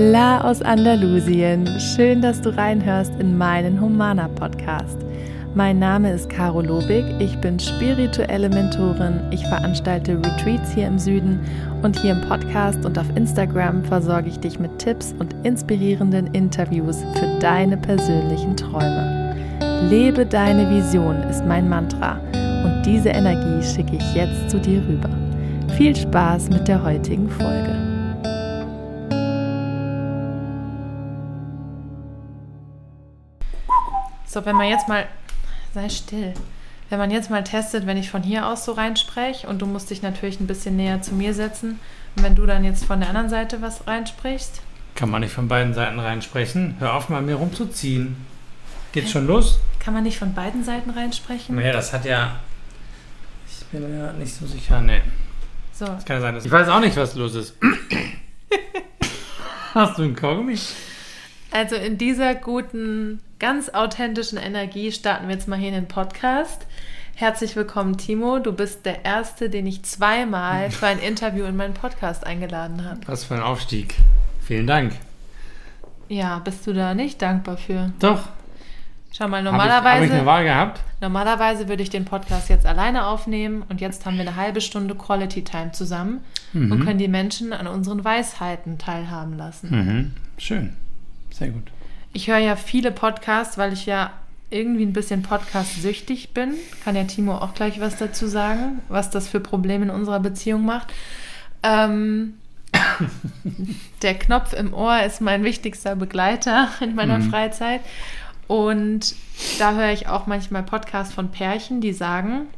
Hola aus Andalusien. Schön, dass du reinhörst in meinen Humana Podcast. Mein Name ist Caro Lobig, ich bin spirituelle Mentorin, ich veranstalte Retreats hier im Süden und hier im Podcast und auf Instagram versorge ich dich mit Tipps und inspirierenden Interviews für deine persönlichen Träume. Lebe deine Vision ist mein Mantra und diese Energie schicke ich jetzt zu dir rüber. Viel Spaß mit der heutigen Folge. So, wenn man jetzt mal. Sei still. Wenn man jetzt mal testet, wenn ich von hier aus so reinspreche und du musst dich natürlich ein bisschen näher zu mir setzen und wenn du dann jetzt von der anderen Seite was reinsprichst. Kann man nicht von beiden Seiten reinsprechen? Hör auf, mal mir rumzuziehen. Geht's schon los? Kann man nicht von beiden Seiten reinsprechen? Naja, das hat ja. Ich bin ja nicht so sicher, ne. So. Das kann ja sein, dass. Ich weiß auch nicht, was los ist. Hast du einen Kaugummi? Also in dieser guten ganz authentischen Energie starten wir jetzt mal hier in den Podcast. Herzlich willkommen, Timo. Du bist der Erste, den ich zweimal für ein Interview in meinen Podcast eingeladen habe. Was für ein Aufstieg. Vielen Dank. Ja, bist du da nicht dankbar für? Doch. Schau mal, normalerweise. Habe ich, hab ich eine Wahl gehabt? Normalerweise würde ich den Podcast jetzt alleine aufnehmen und jetzt haben wir eine halbe Stunde Quality Time zusammen mhm. und können die Menschen an unseren Weisheiten teilhaben lassen. Mhm. Schön. Sehr gut. Ich höre ja viele Podcasts, weil ich ja irgendwie ein bisschen Podcast-süchtig bin. Kann ja Timo auch gleich was dazu sagen, was das für Probleme in unserer Beziehung macht. Ähm, der Knopf im Ohr ist mein wichtigster Begleiter in meiner mhm. Freizeit. Und da höre ich auch manchmal Podcasts von Pärchen, die sagen,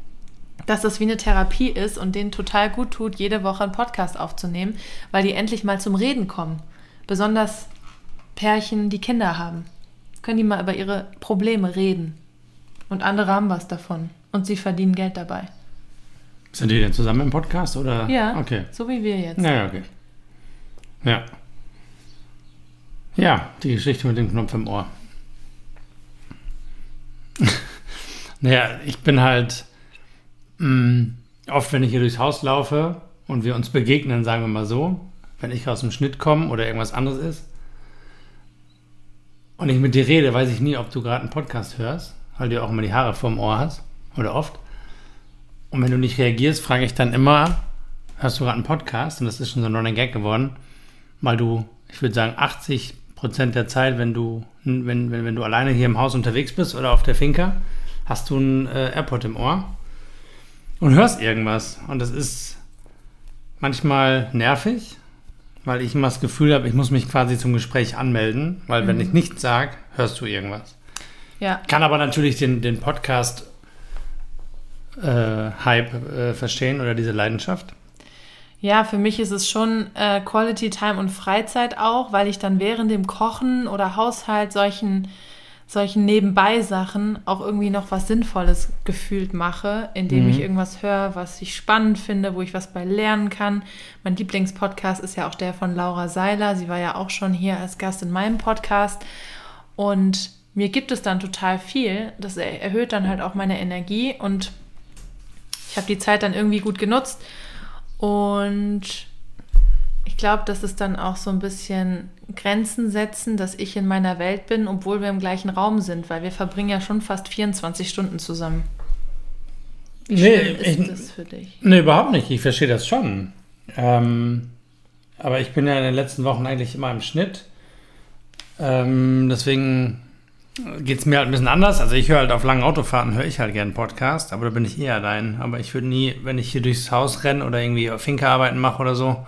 dass das wie eine Therapie ist und denen total gut tut, jede Woche einen Podcast aufzunehmen, weil die endlich mal zum Reden kommen. Besonders Pärchen, die Kinder haben. Können die mal über ihre Probleme reden. Und andere haben was davon. Und sie verdienen Geld dabei. Sind die denn zusammen im Podcast oder? Ja. Okay. So wie wir jetzt. Ja, okay. Ja. Ja, die Geschichte mit dem Knopf im Ohr. naja, ich bin halt mh, mm, oft, wenn ich hier durchs Haus laufe und wir uns begegnen, sagen wir mal so, wenn ich aus dem Schnitt komme oder irgendwas anderes ist, und ich mit dir rede, weiß ich nie, ob du gerade einen Podcast hörst, weil du auch immer die Haare vorm Ohr hast. Oder oft. Und wenn du nicht reagierst, frage ich dann immer, hörst du gerade einen Podcast? Und das ist schon so ein Running Gag geworden, weil du, ich würde sagen, 80 Prozent der Zeit, wenn du, wenn, wenn, wenn du alleine hier im Haus unterwegs bist oder auf der Finca, hast du einen äh, AirPod im Ohr und hörst irgendwas. Und das ist manchmal nervig, weil ich immer das Gefühl habe, ich muss mich quasi zum Gespräch anmelden, weil mhm. wenn ich nichts sage, hörst du irgendwas. Ja. Kann aber natürlich den, den Podcast äh, Hype äh, verstehen oder diese Leidenschaft. Ja, für mich ist es schon äh, Quality Time und Freizeit auch, weil ich dann während dem Kochen oder Haushalt solchen solchen Nebenbei-Sachen auch irgendwie noch was Sinnvolles gefühlt mache, indem mhm. ich irgendwas höre, was ich spannend finde, wo ich was bei lernen kann. Mein Lieblingspodcast ist ja auch der von Laura Seiler. Sie war ja auch schon hier als Gast in meinem Podcast. Und mir gibt es dann total viel. Das erhöht dann halt auch meine Energie und ich habe die Zeit dann irgendwie gut genutzt. Und ich glaube, das ist dann auch so ein bisschen Grenzen setzen, dass ich in meiner Welt bin, obwohl wir im gleichen Raum sind, weil wir verbringen ja schon fast 24 Stunden zusammen. Wie nee, ist ich, das für dich? Nee, überhaupt nicht. Ich verstehe das schon. Ähm, aber ich bin ja in den letzten Wochen eigentlich immer im Schnitt. Ähm, deswegen geht es mir halt ein bisschen anders. Also ich höre halt auf langen Autofahrten, höre ich halt gerne Podcast, aber da bin ich eher allein. Aber ich würde nie, wenn ich hier durchs Haus renne oder irgendwie auf Finca arbeiten mache oder so,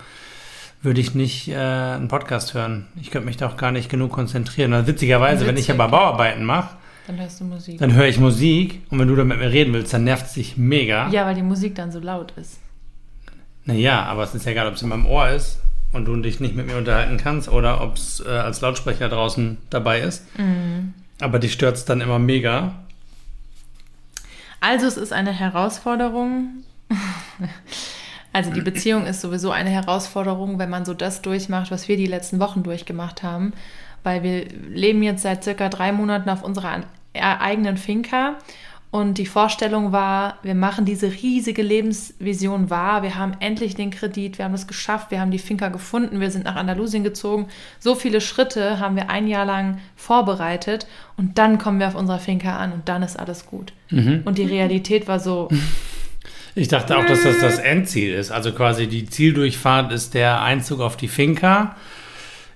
würde ich nicht äh, einen Podcast hören. Ich könnte mich doch gar nicht genug konzentrieren. Also witzigerweise, Witzig. wenn ich aber Bauarbeiten mache, dann hörst du Musik. Dann höre ich Musik und wenn du dann mit mir reden willst, dann nervt es dich mega. Ja, weil die Musik dann so laut ist. Naja, aber es ist ja egal, ob es in meinem Ohr ist und du dich nicht mit mir unterhalten kannst oder ob es äh, als Lautsprecher draußen dabei ist. Mhm. Aber dich stört es dann immer mega. Also es ist eine Herausforderung. Also die Beziehung ist sowieso eine Herausforderung, wenn man so das durchmacht, was wir die letzten Wochen durchgemacht haben. Weil wir leben jetzt seit circa drei Monaten auf unserer eigenen Finca Und die Vorstellung war, wir machen diese riesige Lebensvision wahr. Wir haben endlich den Kredit, wir haben es geschafft, wir haben die Finca gefunden, wir sind nach Andalusien gezogen. So viele Schritte haben wir ein Jahr lang vorbereitet und dann kommen wir auf unserer Finca an und dann ist alles gut. Mhm. Und die Realität war so. Ich dachte auch, dass das das Endziel ist. Also quasi die Zieldurchfahrt ist der Einzug auf die Finca,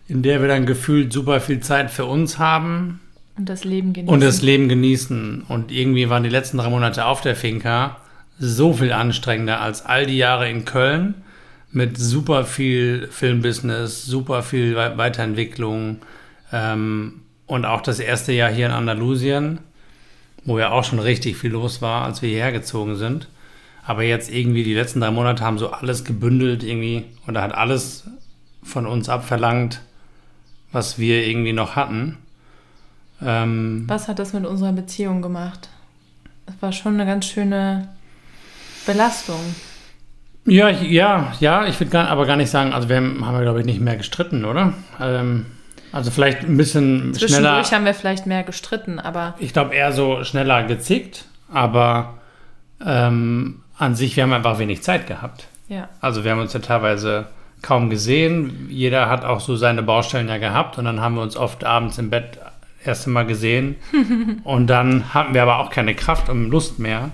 in der wir dann gefühlt super viel Zeit für uns haben und das Leben genießen. Und das Leben genießen. Und irgendwie waren die letzten drei Monate auf der Finca so viel anstrengender als all die Jahre in Köln mit super viel Filmbusiness, super viel Weiterentwicklung ähm, und auch das erste Jahr hier in Andalusien, wo ja auch schon richtig viel los war, als wir hierher gezogen sind. Aber jetzt irgendwie die letzten drei Monate haben so alles gebündelt irgendwie und da hat alles von uns abverlangt, was wir irgendwie noch hatten. Ähm, Was hat das mit unserer Beziehung gemacht? Das war schon eine ganz schöne Belastung. Ja, ich, ja, ja, ich würde aber gar nicht sagen, also wir haben, haben wir, glaube ich, nicht mehr gestritten, oder? Ähm, also vielleicht ein bisschen Zwischendurch schneller. Zwischendurch haben wir vielleicht mehr gestritten, aber. Ich glaube eher so schneller gezickt, aber ähm, an sich, wir haben einfach wenig Zeit gehabt. Ja. Also wir haben uns ja teilweise kaum gesehen. Jeder hat auch so seine Baustellen ja gehabt und dann haben wir uns oft abends im Bett erste Mal gesehen. und dann hatten wir aber auch keine Kraft und Lust mehr,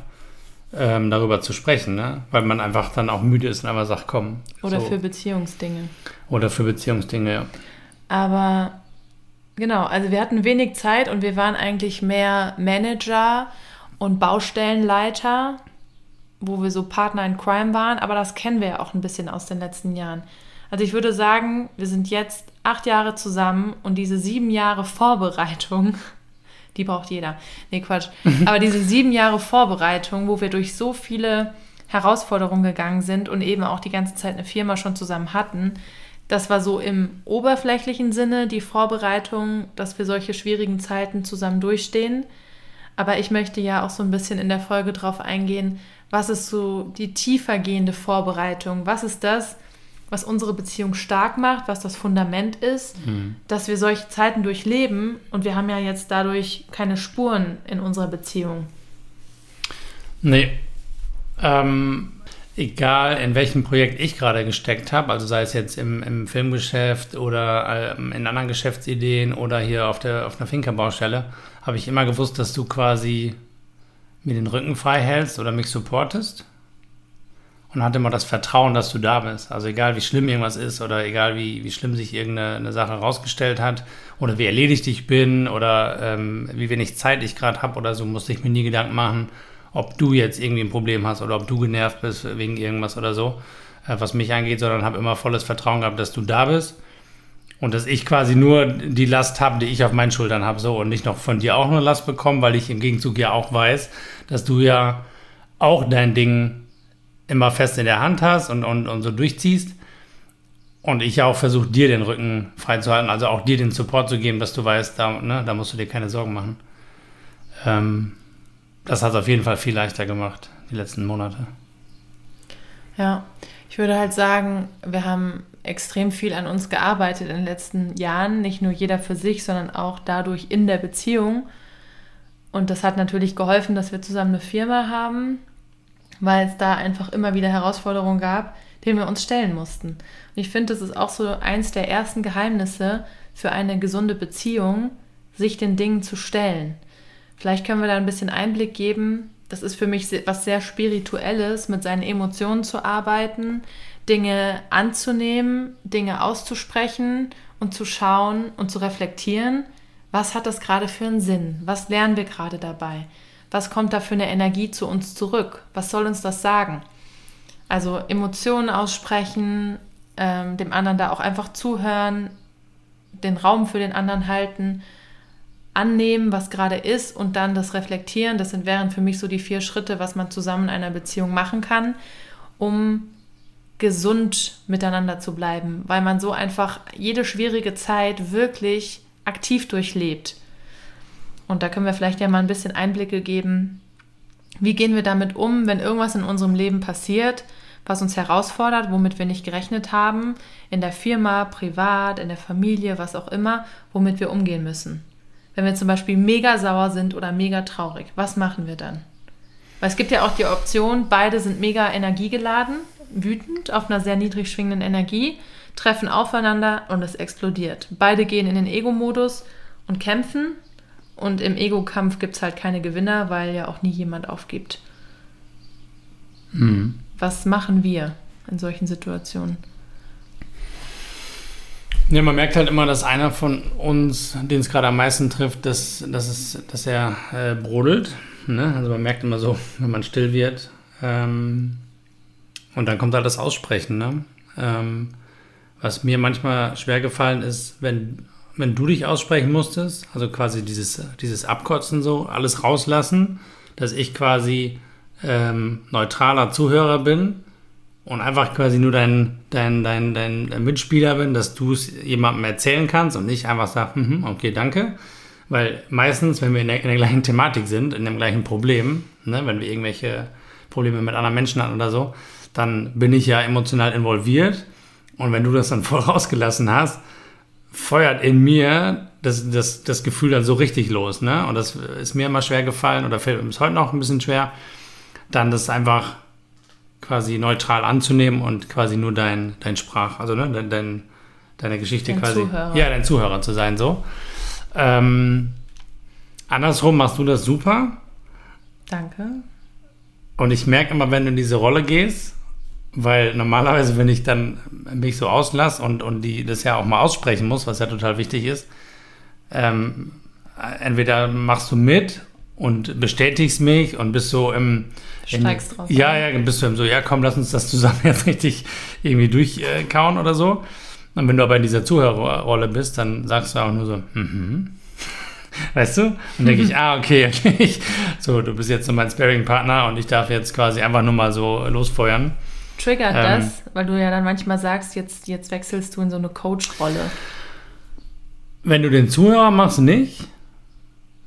ähm, darüber zu sprechen, ne? weil man einfach dann auch müde ist und einfach sagt, komm. Oder so. für Beziehungsdinge. Oder für Beziehungsdinge, ja. Aber genau, also wir hatten wenig Zeit und wir waren eigentlich mehr Manager und Baustellenleiter, wo wir so Partner in Crime waren, aber das kennen wir ja auch ein bisschen aus den letzten Jahren. Also ich würde sagen, wir sind jetzt acht Jahre zusammen und diese sieben Jahre Vorbereitung, die braucht jeder. Nee, Quatsch. Aber diese sieben Jahre Vorbereitung, wo wir durch so viele Herausforderungen gegangen sind und eben auch die ganze Zeit eine Firma schon zusammen hatten, das war so im oberflächlichen Sinne die Vorbereitung, dass wir solche schwierigen Zeiten zusammen durchstehen. Aber ich möchte ja auch so ein bisschen in der Folge drauf eingehen, was ist so die tiefergehende Vorbereitung? Was ist das, was unsere Beziehung stark macht, was das Fundament ist, mhm. dass wir solche Zeiten durchleben und wir haben ja jetzt dadurch keine Spuren in unserer Beziehung. Nee. Ähm, egal in welchem Projekt ich gerade gesteckt habe, also sei es jetzt im, im Filmgeschäft oder ähm, in anderen Geschäftsideen oder hier auf der, auf einer Finkerbaustelle, habe ich immer gewusst, dass du quasi mir den Rücken frei hältst oder mich supportest und hatte immer das Vertrauen, dass du da bist. Also egal wie schlimm irgendwas ist oder egal wie, wie schlimm sich irgendeine Sache herausgestellt hat oder wie erledigt ich bin oder ähm, wie wenig Zeit ich gerade habe oder so, musste ich mir nie Gedanken machen, ob du jetzt irgendwie ein Problem hast oder ob du genervt bist wegen irgendwas oder so, äh, was mich angeht, sondern habe immer volles Vertrauen gehabt, dass du da bist und dass ich quasi nur die Last habe, die ich auf meinen Schultern habe, so und nicht noch von dir auch eine Last bekommen, weil ich im Gegenzug ja auch weiß, dass du ja auch dein Ding immer fest in der Hand hast und, und, und so durchziehst. Und ich auch versuche, dir den Rücken freizuhalten, also auch dir den Support zu geben, dass du weißt, da, ne, da musst du dir keine Sorgen machen. Ähm, das hat es auf jeden Fall viel leichter gemacht, die letzten Monate. Ja, ich würde halt sagen, wir haben extrem viel an uns gearbeitet in den letzten Jahren, nicht nur jeder für sich, sondern auch dadurch in der Beziehung. Und das hat natürlich geholfen, dass wir zusammen eine Firma haben, weil es da einfach immer wieder Herausforderungen gab, denen wir uns stellen mussten. Und ich finde, das ist auch so eins der ersten Geheimnisse für eine gesunde Beziehung, sich den Dingen zu stellen. Vielleicht können wir da ein bisschen Einblick geben. Das ist für mich was sehr Spirituelles, mit seinen Emotionen zu arbeiten, Dinge anzunehmen, Dinge auszusprechen und zu schauen und zu reflektieren, was hat das gerade für einen Sinn? Was lernen wir gerade dabei? was kommt da für eine Energie zu uns zurück? Was soll uns das sagen? Also Emotionen aussprechen, ähm, dem anderen da auch einfach zuhören, den Raum für den anderen halten, annehmen, was gerade ist und dann das Reflektieren. Das sind, wären für mich so die vier Schritte, was man zusammen in einer Beziehung machen kann, um gesund miteinander zu bleiben, weil man so einfach jede schwierige Zeit wirklich aktiv durchlebt. Und da können wir vielleicht ja mal ein bisschen Einblicke geben. Wie gehen wir damit um, wenn irgendwas in unserem Leben passiert, was uns herausfordert, womit wir nicht gerechnet haben, in der Firma, privat, in der Familie, was auch immer, womit wir umgehen müssen? Wenn wir zum Beispiel mega sauer sind oder mega traurig, was machen wir dann? Weil es gibt ja auch die Option, beide sind mega energiegeladen, wütend, auf einer sehr niedrig schwingenden Energie, treffen aufeinander und es explodiert. Beide gehen in den Ego-Modus und kämpfen. Und im Ego-Kampf gibt es halt keine Gewinner, weil ja auch nie jemand aufgibt. Mhm. Was machen wir in solchen Situationen? Ja, man merkt halt immer, dass einer von uns, den es gerade am meisten trifft, dass, dass, es, dass er äh, brodelt. Ne? Also man merkt immer so, wenn man still wird. Ähm, und dann kommt halt das Aussprechen. Ne? Ähm, was mir manchmal schwer gefallen ist, wenn, wenn du dich aussprechen musstest, also quasi dieses, dieses Abkotzen so, alles rauslassen, dass ich quasi ähm, neutraler Zuhörer bin und einfach quasi nur dein, dein, dein, dein Mitspieler bin, dass du es jemandem erzählen kannst und nicht einfach sagst, mhm, okay, danke. Weil meistens, wenn wir in der, in der gleichen Thematik sind, in dem gleichen Problem, ne, wenn wir irgendwelche Probleme mit anderen Menschen hatten oder so, dann bin ich ja emotional involviert. Und wenn du das dann voll rausgelassen hast, feuert in mir das, das, das Gefühl dann so richtig los. Ne? Und das ist mir immer schwer gefallen oder fällt mir bis heute noch ein bisschen schwer, dann das einfach quasi neutral anzunehmen und quasi nur dein, dein Sprach, also ne, dein, dein deine Geschichte Dein quasi. Zuhörer. Ja, dein Zuhörer zu sein, so. Ähm, andersrum machst du das super. Danke. Und ich merke immer, wenn du in diese Rolle gehst, weil normalerweise, wenn ich dann mich so auslasse und, und die das ja auch mal aussprechen muss, was ja total wichtig ist, ähm, entweder machst du mit und bestätigst mich und bist so im. im Steigst drauf Ja, ein. ja, bist du im so, ja, komm, lass uns das zusammen jetzt richtig irgendwie durchkauen oder so. Und wenn du aber in dieser Zuhörerrolle bist, dann sagst du auch nur so, mhm. Weißt du? Und denke ich, ah, okay, okay. So, du bist jetzt so mein Sparring-Partner und ich darf jetzt quasi einfach nur mal so losfeuern. Triggert Ähm. das, weil du ja dann manchmal sagst, jetzt, jetzt wechselst du in so eine Coach-Rolle. Wenn du den Zuhörer machst, nicht.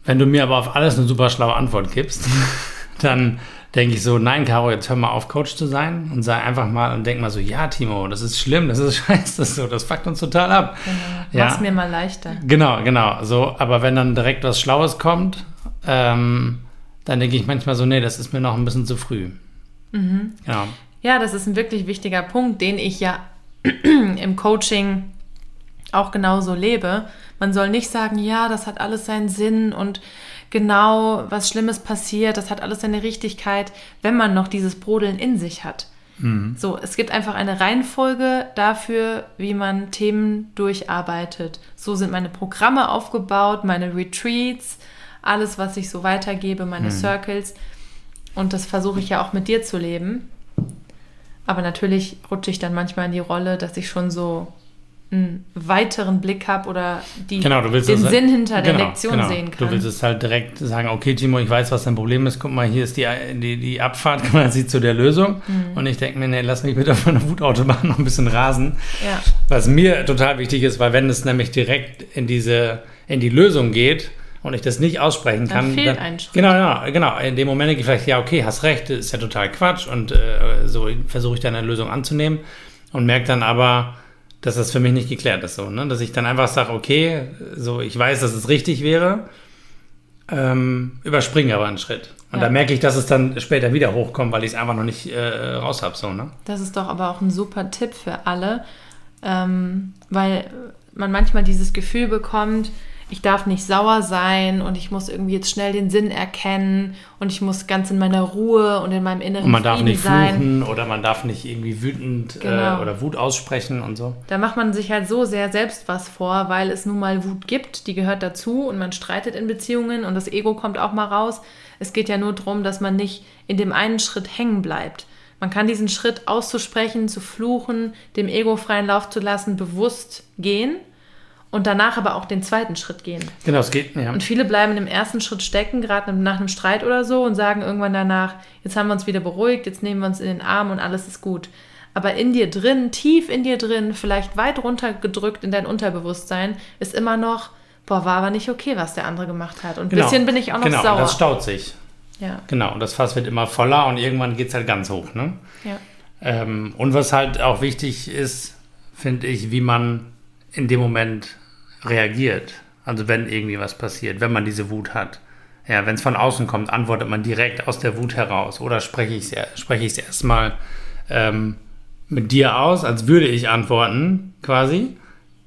Wenn du mir aber auf alles eine super schlaue Antwort gibst, dann denke ich so, nein, Caro, jetzt hör mal auf, Coach zu sein und sei einfach mal und denk mal so, ja, Timo, das ist schlimm, das ist scheiße, das, so, das fuckt uns total ab. Genau. Mach's Ja. mir mal leichter. Genau, genau. So, aber wenn dann direkt was Schlaues kommt, ähm, dann denke ich manchmal so, nee, das ist mir noch ein bisschen zu früh. Mhm. Genau. Ja, das ist ein wirklich wichtiger Punkt, den ich ja im Coaching auch genauso lebe. Man soll nicht sagen, ja, das hat alles seinen Sinn und genau was Schlimmes passiert, das hat alles seine Richtigkeit, wenn man noch dieses Brodeln in sich hat. So, es gibt einfach eine Reihenfolge dafür, wie man Themen durcharbeitet. So sind meine Programme aufgebaut, meine Retreats, alles, was ich so weitergebe, meine Circles. Und das versuche ich ja auch mit dir zu leben. Aber natürlich rutsche ich dann manchmal in die Rolle, dass ich schon so einen weiteren Blick habe oder die, Genau, den das- Sinn hinter der genau, Lektion genau. sehen kann. Du willst es halt direkt sagen, okay, Timo, ich weiß, was dein Problem ist. Guck mal, hier ist die, die, die Abfahrt quasi zu der Lösung. Mhm. Und ich denke mir, nee, lass mich bitte auf einer Wutautobahn noch ein bisschen rasen. ja. Was mir total wichtig ist, weil wenn es nämlich direkt in diese, in die Lösung geht und ich das nicht aussprechen Dann kann. fehlt ein Schritt. Genau, genau, genau. In dem Moment denke ich vielleicht, ja, okay, hast recht, ist ja total Quatsch und äh, so versuche ich dann eine Lösung anzunehmen und merke dann aber, dass das für mich nicht geklärt ist, so, ne? Dass ich dann einfach sage, okay, so, ich weiß, dass es richtig wäre, ähm, überspringe aber einen Schritt. Und Ja. da merke ich, dass es dann später wieder hochkommt, weil ich es einfach noch nicht äh, raus habe, so, ne? Das ist doch aber auch ein super Tipp für alle, ähm, weil man manchmal dieses Gefühl bekommt, ich darf nicht sauer sein und ich muss irgendwie jetzt schnell den Sinn erkennen und ich muss ganz in meiner Ruhe und in meinem inneren Und man darf nicht sein. fluchen oder man darf nicht irgendwie wütend Genau. äh, oder Wut aussprechen und so. Da macht man sich halt so sehr selbst was vor, weil es nun mal Wut gibt, die gehört dazu und man streitet in Beziehungen und das Ego kommt auch mal raus. Es geht ja nur darum, dass man nicht in dem einen Schritt hängen bleibt. Man kann diesen Schritt auszusprechen, zu fluchen, dem Ego freien Lauf zu lassen, bewusst gehen und danach aber auch den zweiten Schritt gehen. Genau, es geht, ja. Und viele bleiben im ersten Schritt stecken, gerade nach einem Streit oder so, und sagen irgendwann danach, jetzt haben wir uns wieder beruhigt, jetzt nehmen wir uns in den Arm und alles ist gut. Aber in dir drin, tief in dir drin, vielleicht weit runtergedrückt in dein Unterbewusstsein, ist immer noch, boah, war aber nicht okay, was der andere gemacht hat. Und ein Genau. bisschen bin ich auch noch genau, sauer. das staut sich. ja, Genau, und das Fass wird immer voller und irgendwann geht es halt ganz hoch, ne? ja. Ähm, und was halt auch wichtig ist, finde ich, wie man in dem Moment reagiert. Also wenn irgendwie was passiert, wenn man diese Wut hat. ja, wenn es von außen kommt, antwortet man direkt aus der Wut heraus oder spreche ich es spreche erstmal ähm, mit dir aus, als würde ich antworten, quasi.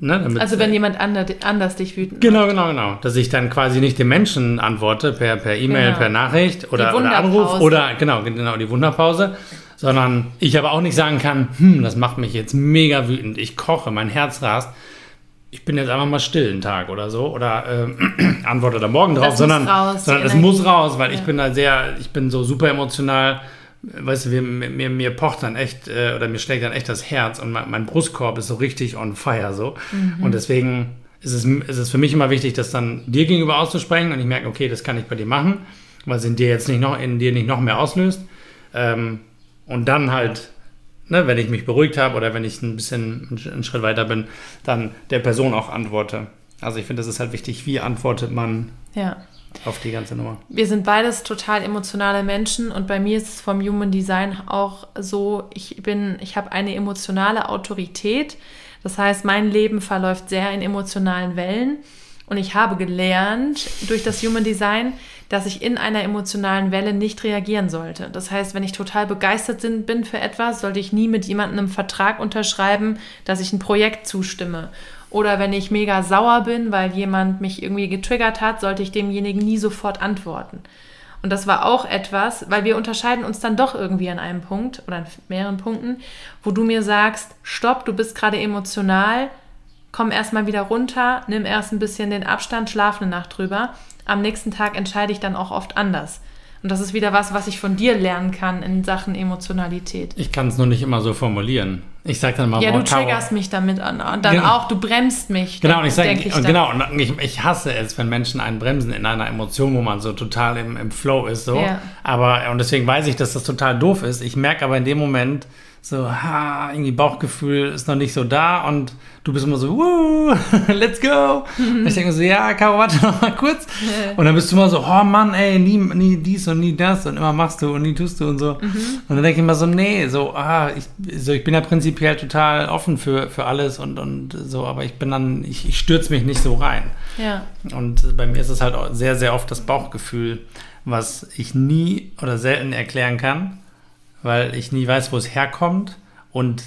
Ne, also wenn jemand anders, anders dich wütend Genau, genau, genau. Dass ich dann quasi nicht dem Menschen antworte per per E-Mail, genau. per Nachricht oder, oder Anruf oder genau, genau die Wunderpause, sondern ich aber auch nicht sagen kann, hm, das macht mich jetzt mega wütend, ich koche, mein Herz rast. Ich bin jetzt einfach mal still einen Tag oder so oder äh, antworte da morgen drauf, das sondern, raus, sondern es muss raus, weil ja. ich bin da sehr, ich bin so super emotional weißt du, mir, mir, pocht dann echt, äh, oder mir schlägt dann echt das Herz und mein, mein Brustkorb ist so richtig on fire so. Mhm. Und deswegen ist es, ist es für mich immer wichtig, das dann dir gegenüber auszusprechen und ich merke, okay, das kann ich bei dir machen, weil es in dir jetzt nicht noch, in dir nicht noch mehr auslöst. Ähm, und dann halt, ne, wenn ich mich beruhigt habe oder wenn ich ein bisschen einen Schritt weiter bin, dann der Person auch antworte. Also ich finde, das ist halt wichtig, wie antwortet man ja auf die ganze Nummer. Wir sind beides total emotionale Menschen und bei mir ist es vom Human Design auch so, ich bin, ich habe eine emotionale Autorität. Das heißt, mein Leben verläuft sehr in emotionalen Wellen und ich habe gelernt durch das Human Design, dass ich in einer emotionalen Welle nicht reagieren sollte. Das heißt, wenn ich total begeistert bin für etwas, sollte ich nie mit jemandem einen Vertrag unterschreiben, dass ich ein Projekt zustimme oder wenn ich mega sauer bin, weil jemand mich irgendwie getriggert hat, sollte ich demjenigen nie sofort antworten. Und das war auch etwas, weil wir unterscheiden uns dann doch irgendwie an einem Punkt oder an mehreren Punkten, wo du mir sagst, stopp, du bist gerade emotional, komm erstmal wieder runter, nimm erst ein bisschen den Abstand, schlaf eine Nacht drüber. Am nächsten Tag entscheide ich dann auch oft anders. Und das ist wieder was, was ich von dir lernen kann in Sachen Emotionalität. Ich kann es nur nicht immer so formulieren. Ich sage dann mal, ja, du triggerst mich damit an und dann genau. auch, du bremst mich. Genau, und ich sage, und genau, und ich, ich, hasse es, wenn Menschen einen bremsen in einer Emotion, wo man so total im, im Flow ist, so. Ja. Aber und deswegen weiß ich, dass das total doof ist. Ich merke aber in dem Moment, so, ha, irgendwie Bauchgefühl ist noch nicht so da und du bist immer so, Woo, let's go. Mhm. Ich denke so, ja, Caro, warte noch mal kurz. Und dann bist du immer so, oh Mann, ey, nie, nie dies und nie das und immer machst du und nie tust du und so. Mhm. Und dann denke ich immer so, nee, so, ah, ich, so, ich bin ja prinzipiell total offen für, für alles und, und so, aber ich bin dann, ich, ich stürze mich nicht so rein. Ja. Und bei mir ist es halt sehr, sehr oft das Bauchgefühl, was ich nie oder selten erklären kann weil ich nie weiß, wo es herkommt und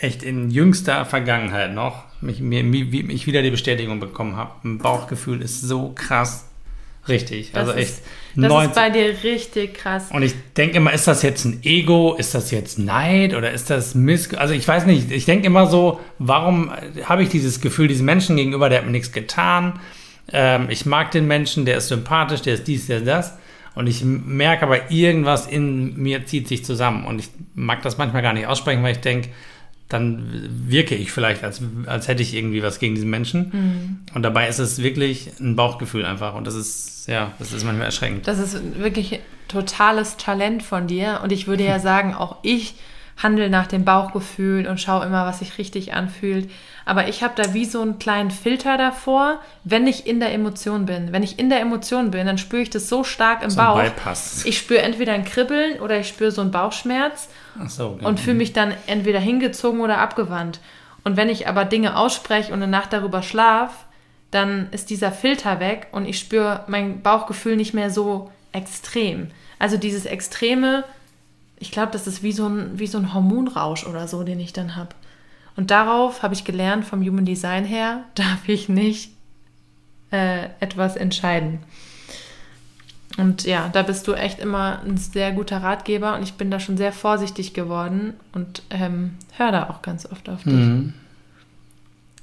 echt in jüngster Vergangenheit noch mich, mir, ich wieder die Bestätigung bekommen habe. Ein Bauchgefühl ist so krass richtig. Das also echt. Ist, das 90. ist bei dir richtig krass. Und ich denke immer, ist das jetzt ein Ego? Ist das jetzt Neid? Oder ist das Miss... Also ich weiß nicht. Ich denke immer so, warum habe ich dieses Gefühl diesem Menschen gegenüber, der hat mir nichts getan. Ähm, ich mag den Menschen, der ist sympathisch, der ist dies, der ist das. Und ich merke aber, irgendwas in mir zieht sich zusammen. Und ich mag das manchmal gar nicht aussprechen, weil ich denke, dann wirke ich vielleicht, als, als hätte ich irgendwie was gegen diesen Menschen. Mhm. Und dabei ist es wirklich ein Bauchgefühl einfach. Und das ist, ja, das ist manchmal erschreckend. Das ist wirklich totales Talent von dir. Und ich würde ja sagen, auch ich handle nach dem Bauchgefühl und schaue immer, was sich richtig anfühlt. Aber ich habe da wie so einen kleinen Filter davor, wenn ich in der Emotion bin. Wenn ich in der Emotion bin, dann spüre ich das so stark im so Bauch. Bypass. Ich spüre entweder ein Kribbeln oder ich spüre so einen Bauchschmerz so, und fühle mich dann entweder hingezogen oder abgewandt. Und wenn ich aber Dinge ausspreche und eine Nacht darüber schlafe, dann ist dieser Filter weg und ich spüre mein Bauchgefühl nicht mehr so extrem. Also dieses Extreme ich glaube, das ist wie so, ein, wie so ein Hormonrausch oder so, den ich dann habe. Und darauf habe ich gelernt, vom Human Design her, darf ich nicht äh, etwas entscheiden. Und ja, da bist du echt immer ein sehr guter Ratgeber und ich bin da schon sehr vorsichtig geworden und ähm, höre da auch ganz oft auf dich. Mhm.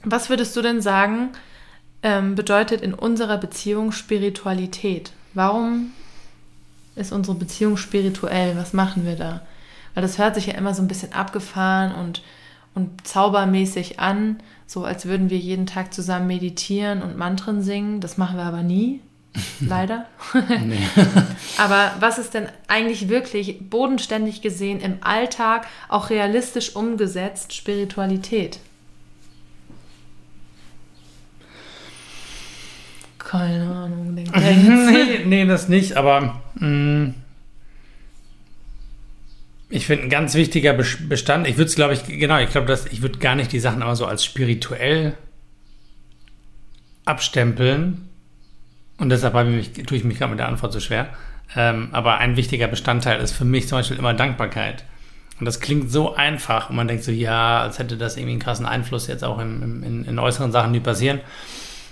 Was würdest du denn sagen, ähm, bedeutet in unserer Beziehung Spiritualität? Warum ist unsere Beziehung spirituell? Was machen wir da? Weil das hört sich ja immer so ein bisschen abgefahren und, und zaubermäßig an, so als würden wir jeden Tag zusammen meditieren und Mantren singen. Das machen wir aber nie, leider. aber was ist denn eigentlich wirklich bodenständig gesehen im Alltag, auch realistisch umgesetzt, Spiritualität? Keine Ahnung, jetzt. nee, nee, das nicht, aber ich finde ein ganz wichtiger Bestand, ich würde es, glaube ich, genau, ich glaube, ich würde gar nicht die Sachen aber so als spirituell abstempeln, Und deshalb ich mich, tue ich mich gerade mit der Antwort so schwer. Ähm, aber ein wichtiger Bestandteil ist für mich zum Beispiel immer Dankbarkeit. Und das klingt so einfach und man denkt so, ja, als hätte das irgendwie einen krassen Einfluss jetzt auch in, in, in äußeren Sachen, die passieren.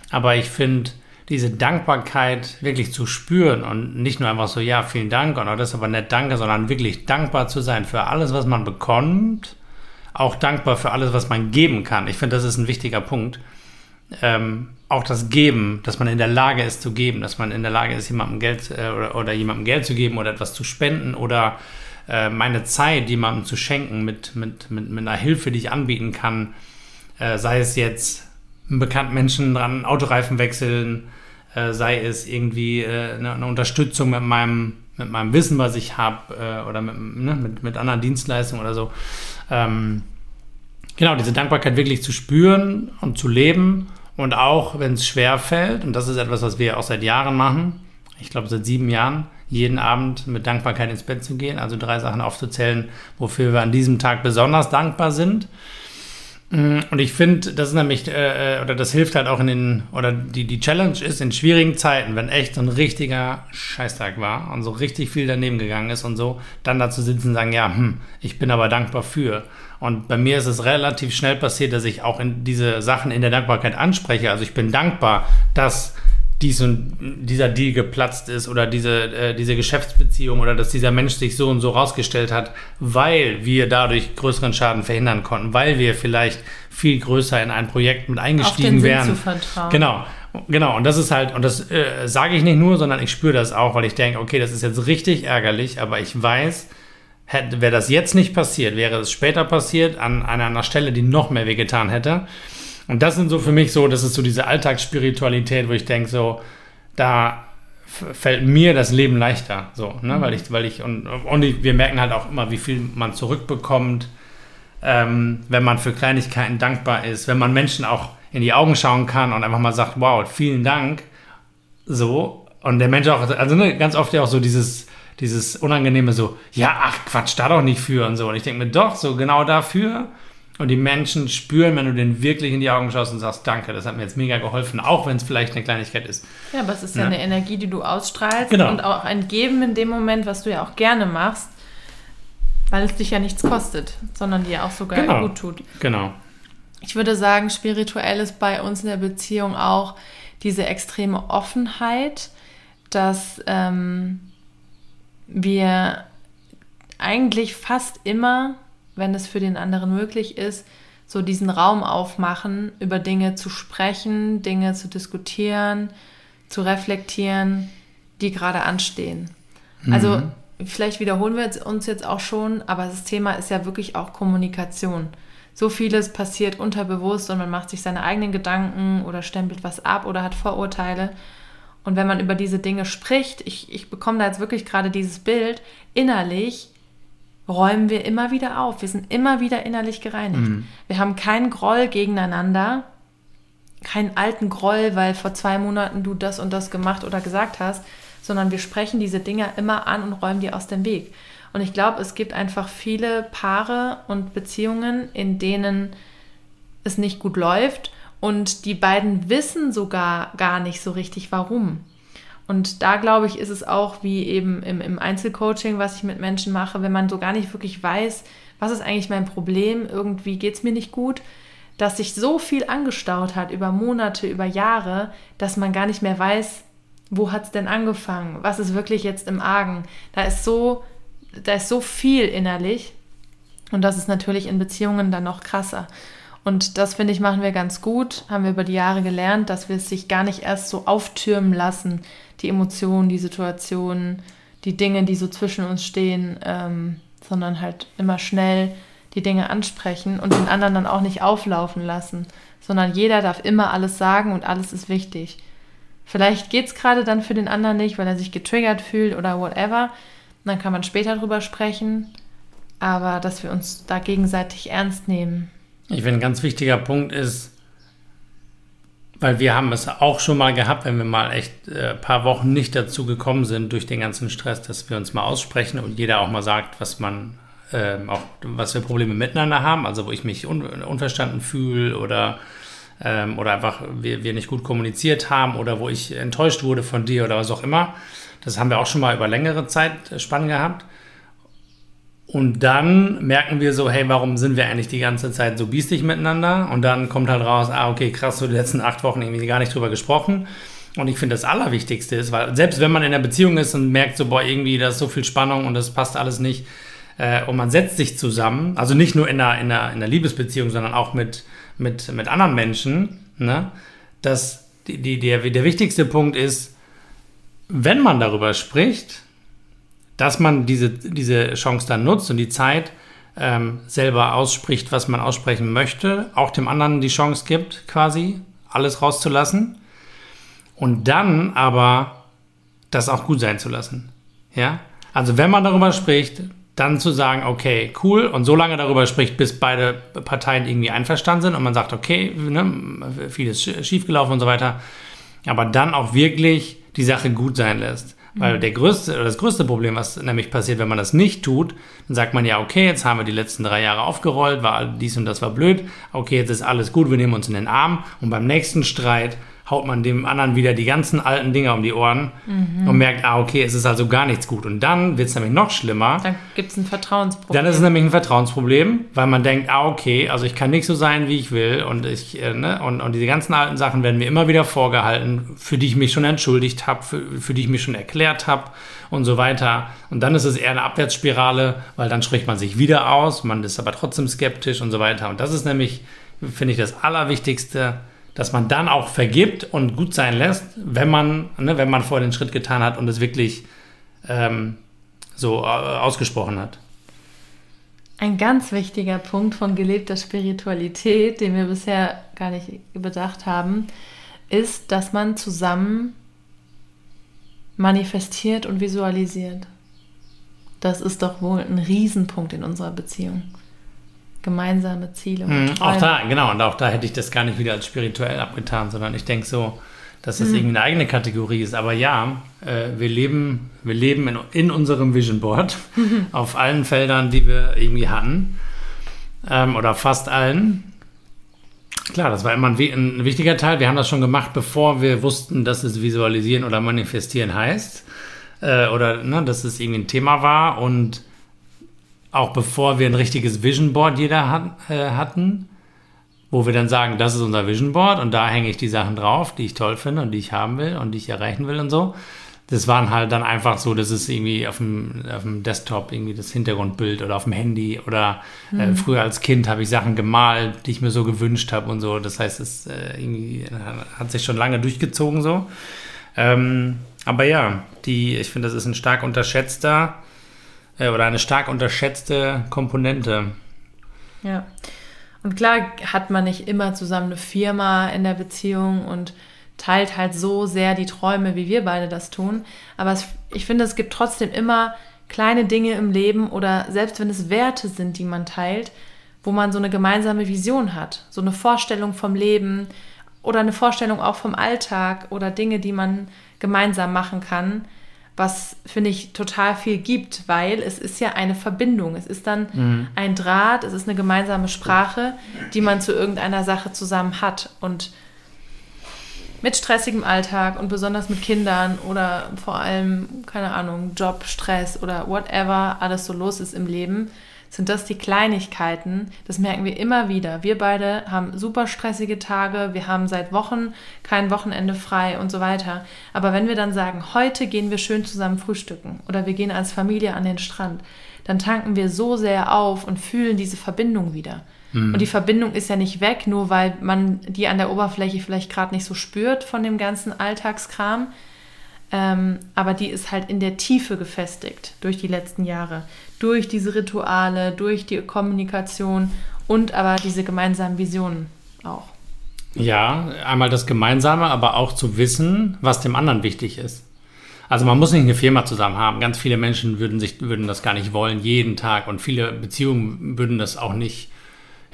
Aber ich finde, diese Dankbarkeit wirklich zu spüren und nicht nur einfach so, ja, vielen Dank und auch das ist aber nett, danke, sondern wirklich dankbar zu sein für alles, was man bekommt, auch dankbar für alles, was man geben kann. Ich finde, das ist ein wichtiger Punkt. Ähm, auch das Geben, dass man in der Lage ist zu geben, dass man in der Lage ist, jemandem Geld äh, oder, oder jemandem Geld zu geben oder etwas zu spenden oder äh, meine Zeit jemandem zu schenken mit, mit, mit, mit einer Hilfe, die ich anbieten kann, äh, sei es jetzt einen bekannten Menschen dran Autoreifen wechseln, äh, sei es irgendwie äh, eine, eine, Unterstützung mit meinem, mit meinem Wissen, was ich habe äh, oder mit, ne, mit, mit anderen Dienstleistungen oder so. Ähm, genau, diese Dankbarkeit wirklich zu spüren und zu leben und auch, wenn es schwer fällt, und das ist etwas, was wir auch seit Jahren machen, ich glaube seit sieben Jahren, jeden Abend mit Dankbarkeit ins Bett zu gehen, also drei Sachen aufzuzählen, wofür wir an diesem Tag besonders dankbar sind. Mm, und ich finde, das ist nämlich, äh, äh, oder das hilft halt auch in den, oder die, die Challenge ist in schwierigen Zeiten, wenn echt so ein richtiger Scheißtag war und so richtig viel daneben gegangen ist und so, dann da zu sitzen und sagen, ja, hm, ich bin aber dankbar für. Und bei mir ist es relativ schnell passiert, dass ich auch in diese Sachen in der Dankbarkeit anspreche. Also ich bin dankbar, dass dies und dieser Deal geplatzt ist oder diese, äh, diese Geschäftsbeziehung oder dass dieser Mensch sich so und so rausgestellt hat, weil wir dadurch größeren Schaden verhindern konnten, weil wir vielleicht viel größer in ein Projekt mit eingestiegen wären. Genau. Genau, und das ist halt, und das äh, sage ich nicht nur, sondern ich spüre das auch, weil ich denke, okay, das ist jetzt richtig ärgerlich, aber ich weiß, wäre das jetzt nicht passiert, wäre es später passiert, an, an einer Stelle, die noch mehr wehgetan hätte, und das sind so für mich so, das ist so diese Alltagsspiritualität, wo ich denke, so, da fällt mir das Leben leichter, so, ne, mhm. weil ich, weil ich, und, und wir merken halt auch immer, wie viel man zurückbekommt, ähm, wenn man für Kleinigkeiten dankbar ist, wenn man Menschen auch in die Augen schauen kann und einfach mal sagt, wow, vielen Dank, so, und der Mensch auch, also ne, ganz oft ja auch so dieses, dieses unangenehme so, ja, ach Quatsch, da doch nicht für und so. Und ich denke mir, doch, so genau dafür und die Menschen spüren, wenn du denen wirklich in die Augen schaust und sagst, danke, das hat mir jetzt mega geholfen, auch wenn es vielleicht eine Kleinigkeit ist. Ja, aber es ist ja, ja eine Energie, die du ausstrahlst genau. und auch ein Geben in dem Moment, was du ja auch gerne machst, weil es dich ja nichts kostet, sondern dir auch sogar genau. gut tut. Genau. Ich würde sagen, spirituell ist bei uns in der Beziehung auch diese extreme Offenheit, dass ähm, wir eigentlich fast immer wenn es für den anderen möglich ist, so diesen Raum aufmachen, über Dinge zu sprechen, Dinge zu diskutieren, zu reflektieren, die gerade anstehen. Mhm. Also vielleicht wiederholen wir uns jetzt auch schon, aber das Thema ist ja wirklich auch Kommunikation. So vieles passiert unterbewusst und man macht sich seine eigenen Gedanken oder stempelt was ab oder hat Vorurteile. Und wenn man über diese Dinge spricht, ich, ich bekomme da jetzt wirklich gerade dieses Bild, innerlich räumen wir immer wieder auf. Wir sind immer wieder innerlich gereinigt. Mhm. Wir haben keinen Groll gegeneinander, keinen alten Groll, weil vor zwei Monaten du das und das gemacht oder gesagt hast, sondern wir sprechen diese Dinge immer an und räumen die aus dem Weg. Und ich glaube, es gibt einfach viele Paare und Beziehungen, in denen es nicht gut läuft und die beiden wissen sogar gar nicht so richtig, warum. Und da glaube ich, ist es auch wie eben im, im Einzelcoaching, was ich mit Menschen mache, wenn man so gar nicht wirklich weiß, was ist eigentlich mein Problem, irgendwie geht es mir nicht gut, dass sich so viel angestaut hat über Monate, über Jahre, dass man gar nicht mehr weiß, wo hat es denn angefangen, was ist wirklich jetzt im Argen. Da ist so, da ist so viel innerlich und das ist natürlich in Beziehungen dann noch krasser. Und das finde ich machen wir ganz gut, haben wir über die Jahre gelernt, dass wir es sich gar nicht erst so auftürmen lassen, die Emotionen, die Situationen, die Dinge, die so zwischen uns stehen, ähm, sondern halt immer schnell die Dinge ansprechen und den anderen dann auch nicht auflaufen lassen, sondern jeder darf immer alles sagen und alles ist wichtig. Vielleicht geht es gerade dann für den anderen nicht, weil er sich getriggert fühlt oder whatever. Dann kann man später drüber sprechen, aber dass wir uns da gegenseitig ernst nehmen. Ich finde, ein ganz wichtiger Punkt ist, weil wir haben es auch schon mal gehabt, wenn wir mal echt ein äh, paar Wochen nicht dazu gekommen sind durch den ganzen Stress, dass wir uns mal aussprechen und jeder auch mal sagt, was man äh, auch was für Probleme miteinander haben, also wo ich mich un unverstanden fühle oder ähm, oder einfach wir, wir nicht gut kommuniziert haben oder wo ich enttäuscht wurde von dir oder was auch immer. Das haben wir auch schon mal über längere Zeit spannend gehabt. Und dann merken wir so, hey, warum sind wir eigentlich die ganze Zeit so biestig miteinander? Und dann kommt halt raus, ah, okay, krass, so die letzten acht Wochen irgendwie gar nicht drüber gesprochen. Und ich finde, das Allerwichtigste ist, weil selbst wenn man in einer Beziehung ist und merkt so, boah, irgendwie, da ist so viel Spannung und das passt alles nicht, äh, und man setzt sich zusammen, also nicht nur in einer, in einer, in einer Liebesbeziehung, sondern auch mit, mit, mit anderen Menschen, ne, dass die, die, der, der wichtigste Punkt ist, wenn man darüber spricht, dass man diese, diese Chance dann nutzt und die Zeit ähm, selber ausspricht, was man aussprechen möchte, auch dem anderen die Chance gibt, quasi alles rauszulassen und dann aber das auch gut sein zu lassen. Ja? Also wenn man darüber spricht, dann zu sagen, okay, cool, und so lange darüber spricht, bis beide Parteien irgendwie einverstanden sind und man sagt, okay, ne, vieles schiefgelaufen und so weiter, aber dann auch wirklich die Sache gut sein lässt. Weil der größte, das größte Problem, was nämlich passiert, wenn man das nicht tut, dann sagt man ja, okay, jetzt haben wir die letzten drei Jahre aufgerollt, war dies und das war blöd, okay, jetzt ist alles gut, wir nehmen uns in den Arm. Und beim nächsten Streit haut man dem anderen wieder die ganzen alten Dinger um die Ohren mhm. und merkt, ah, okay, es ist also gar nichts gut. Und dann wird es nämlich noch schlimmer. Dann gibt es ein Vertrauensproblem. Dann ist es nämlich ein Vertrauensproblem, weil man denkt, ah, okay, also ich kann nicht so sein, wie ich will. Und, ich, äh, ne, und, und diese ganzen alten Sachen werden mir immer wieder vorgehalten, für die ich mich schon entschuldigt habe, für, für die ich mich schon erklärt habe und so weiter. Und dann ist es eher eine Abwärtsspirale, weil dann spricht man sich wieder aus, man ist aber trotzdem skeptisch und so weiter. Und das ist nämlich, finde ich, das Allerwichtigste dass man dann auch vergibt und gut sein lässt, wenn man, ne, wenn man vorher den Schritt getan hat und es wirklich ähm, so äh, ausgesprochen hat. Ein ganz wichtiger Punkt von gelebter Spiritualität, den wir bisher gar nicht bedacht haben, ist, dass man zusammen manifestiert und visualisiert. Das ist doch wohl ein Riesenpunkt in unserer Beziehung gemeinsame Ziele. Mhm, auch da, genau, und auch da hätte ich das gar nicht wieder als spirituell abgetan, sondern ich denke so, dass das mhm. irgendwie eine eigene Kategorie ist. Aber ja, äh, wir leben, wir leben in, in unserem Vision Board mhm. auf allen Feldern, die wir irgendwie hatten. Ähm, oder fast allen. Klar, das war immer ein, ein, wichtiger Teil. Wir haben das schon gemacht, bevor wir wussten, dass es Visualisieren oder Manifestieren heißt. Äh, oder ne, dass es irgendwie ein Thema war. Und auch bevor wir ein richtiges Vision Board jeder hat, äh, hatten, wo wir dann sagen, das ist unser Vision Board und da hänge ich die Sachen drauf, die ich toll finde und die ich haben will und die ich erreichen will und so. Das waren halt dann einfach so, dass es irgendwie auf dem, auf dem Desktop irgendwie das Hintergrundbild oder auf dem Handy oder äh, mhm. früher als Kind habe ich Sachen gemalt, die ich mir so gewünscht habe und so. Das heißt, es äh, irgendwie hat sich schon lange durchgezogen so. Ähm, aber ja, die, ich finde, das ist ein stark unterschätzter äh, oder eine stark unterschätzte Komponente. Ja. Und klar hat man nicht immer zusammen eine Firma in der Beziehung und teilt halt so sehr die Träume, wie wir beide das tun. Aber es, ich finde, es gibt trotzdem immer kleine Dinge im Leben oder selbst wenn es Werte sind, die man teilt, wo man so eine gemeinsame Vision hat, so eine Vorstellung vom Leben oder eine Vorstellung auch vom Alltag oder Dinge, die man gemeinsam machen kann was finde ich total viel gibt, weil es ist ja eine Verbindung. Es ist dann mhm. ein Draht, es ist eine gemeinsame Sprache, die man zu irgendeiner Sache zusammen hat. Und mit stressigem Alltag und besonders mit Kindern oder vor allem, keine Ahnung, Job, Stress oder whatever alles so los ist im Leben, sind das die Kleinigkeiten. Das merken wir immer wieder. Wir beide haben super stressige Tage, wir haben seit Wochen kein Wochenende frei und so weiter. Aber wenn wir dann sagen, heute gehen wir schön zusammen frühstücken oder wir gehen als Familie an den Strand, dann tanken wir so sehr auf und fühlen diese Verbindung wieder. Mhm. Und die Verbindung ist ja nicht weg, nur weil man die an der Oberfläche vielleicht gerade nicht so spürt von dem ganzen Alltagskram, ähm, aber die ist halt in der Tiefe gefestigt durch die letzten Jahre, durch diese Rituale, durch die Kommunikation und aber diese gemeinsamen Visionen auch. Ja, einmal das Gemeinsame, aber auch zu wissen, was dem anderen wichtig ist. Also man muss nicht eine Firma zusammen haben. Ganz viele Menschen würden sich würden das gar nicht wollen jeden Tag und viele Beziehungen würden das auch nicht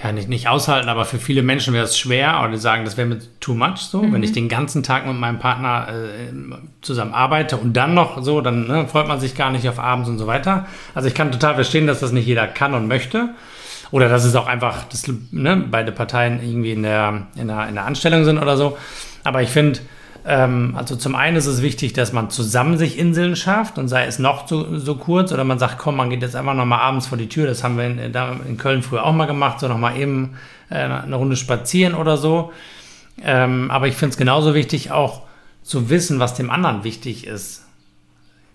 ja, nicht, nicht aushalten, aber für viele Menschen wäre es schwer oder die sagen, das wäre mir too much so. Mhm. Wenn ich den ganzen Tag mit meinem Partner äh, zusammen arbeite und dann noch so, dann ne, freut man sich gar nicht auf abends und so weiter. Also ich kann total verstehen, dass das nicht jeder kann und möchte. Oder dass es auch einfach, dass ne, beide Parteien irgendwie in der, in, der, in der Anstellung sind oder so. Aber ich finde, ähm, also zum einen ist es wichtig, dass man zusammen sich Inseln schafft und sei es noch so, so kurz oder man sagt, komm, man geht jetzt einfach nochmal abends vor die Tür. Das haben wir in, in Köln früher auch mal gemacht, so nochmal eben äh, eine Runde spazieren oder so. Ähm, aber ich finde es genauso wichtig, auch zu wissen, was dem anderen wichtig ist.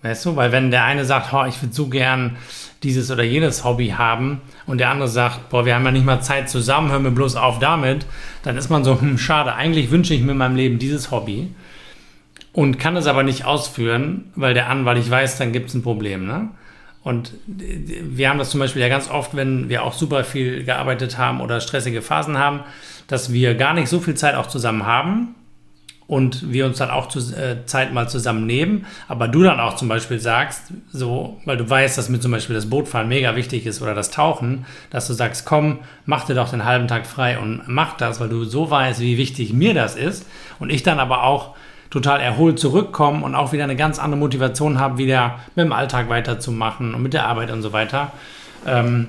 Weißt du, weil wenn der eine sagt, oh, ich würde so gern dieses oder jenes Hobby haben und der andere sagt, boah, wir haben ja nicht mal Zeit zusammen, hör mir bloß auf damit, dann ist man so, hm, schade, eigentlich wünsche ich mir in meinem Leben dieses Hobby und kann es aber nicht ausführen, weil der an, weil ich weiß, dann gibt es ein Problem, ne? Und wir haben das zum Beispiel ja ganz oft, wenn wir auch super viel gearbeitet haben oder stressige Phasen haben, dass wir gar nicht so viel Zeit auch zusammen haben und wir uns dann auch zu, äh, Zeit mal zusammen nehmen, aber du dann auch zum Beispiel sagst, so, weil du weißt, dass mir zum Beispiel das Bootfahren mega wichtig ist oder das Tauchen, dass du sagst, komm, mach dir doch den halben Tag frei und mach das, weil du so weißt, wie wichtig mir das ist und ich dann aber auch total erholt zurückkomme und auch wieder eine ganz andere Motivation habe, wieder mit dem Alltag weiterzumachen und mit der Arbeit und so weiter. Ähm,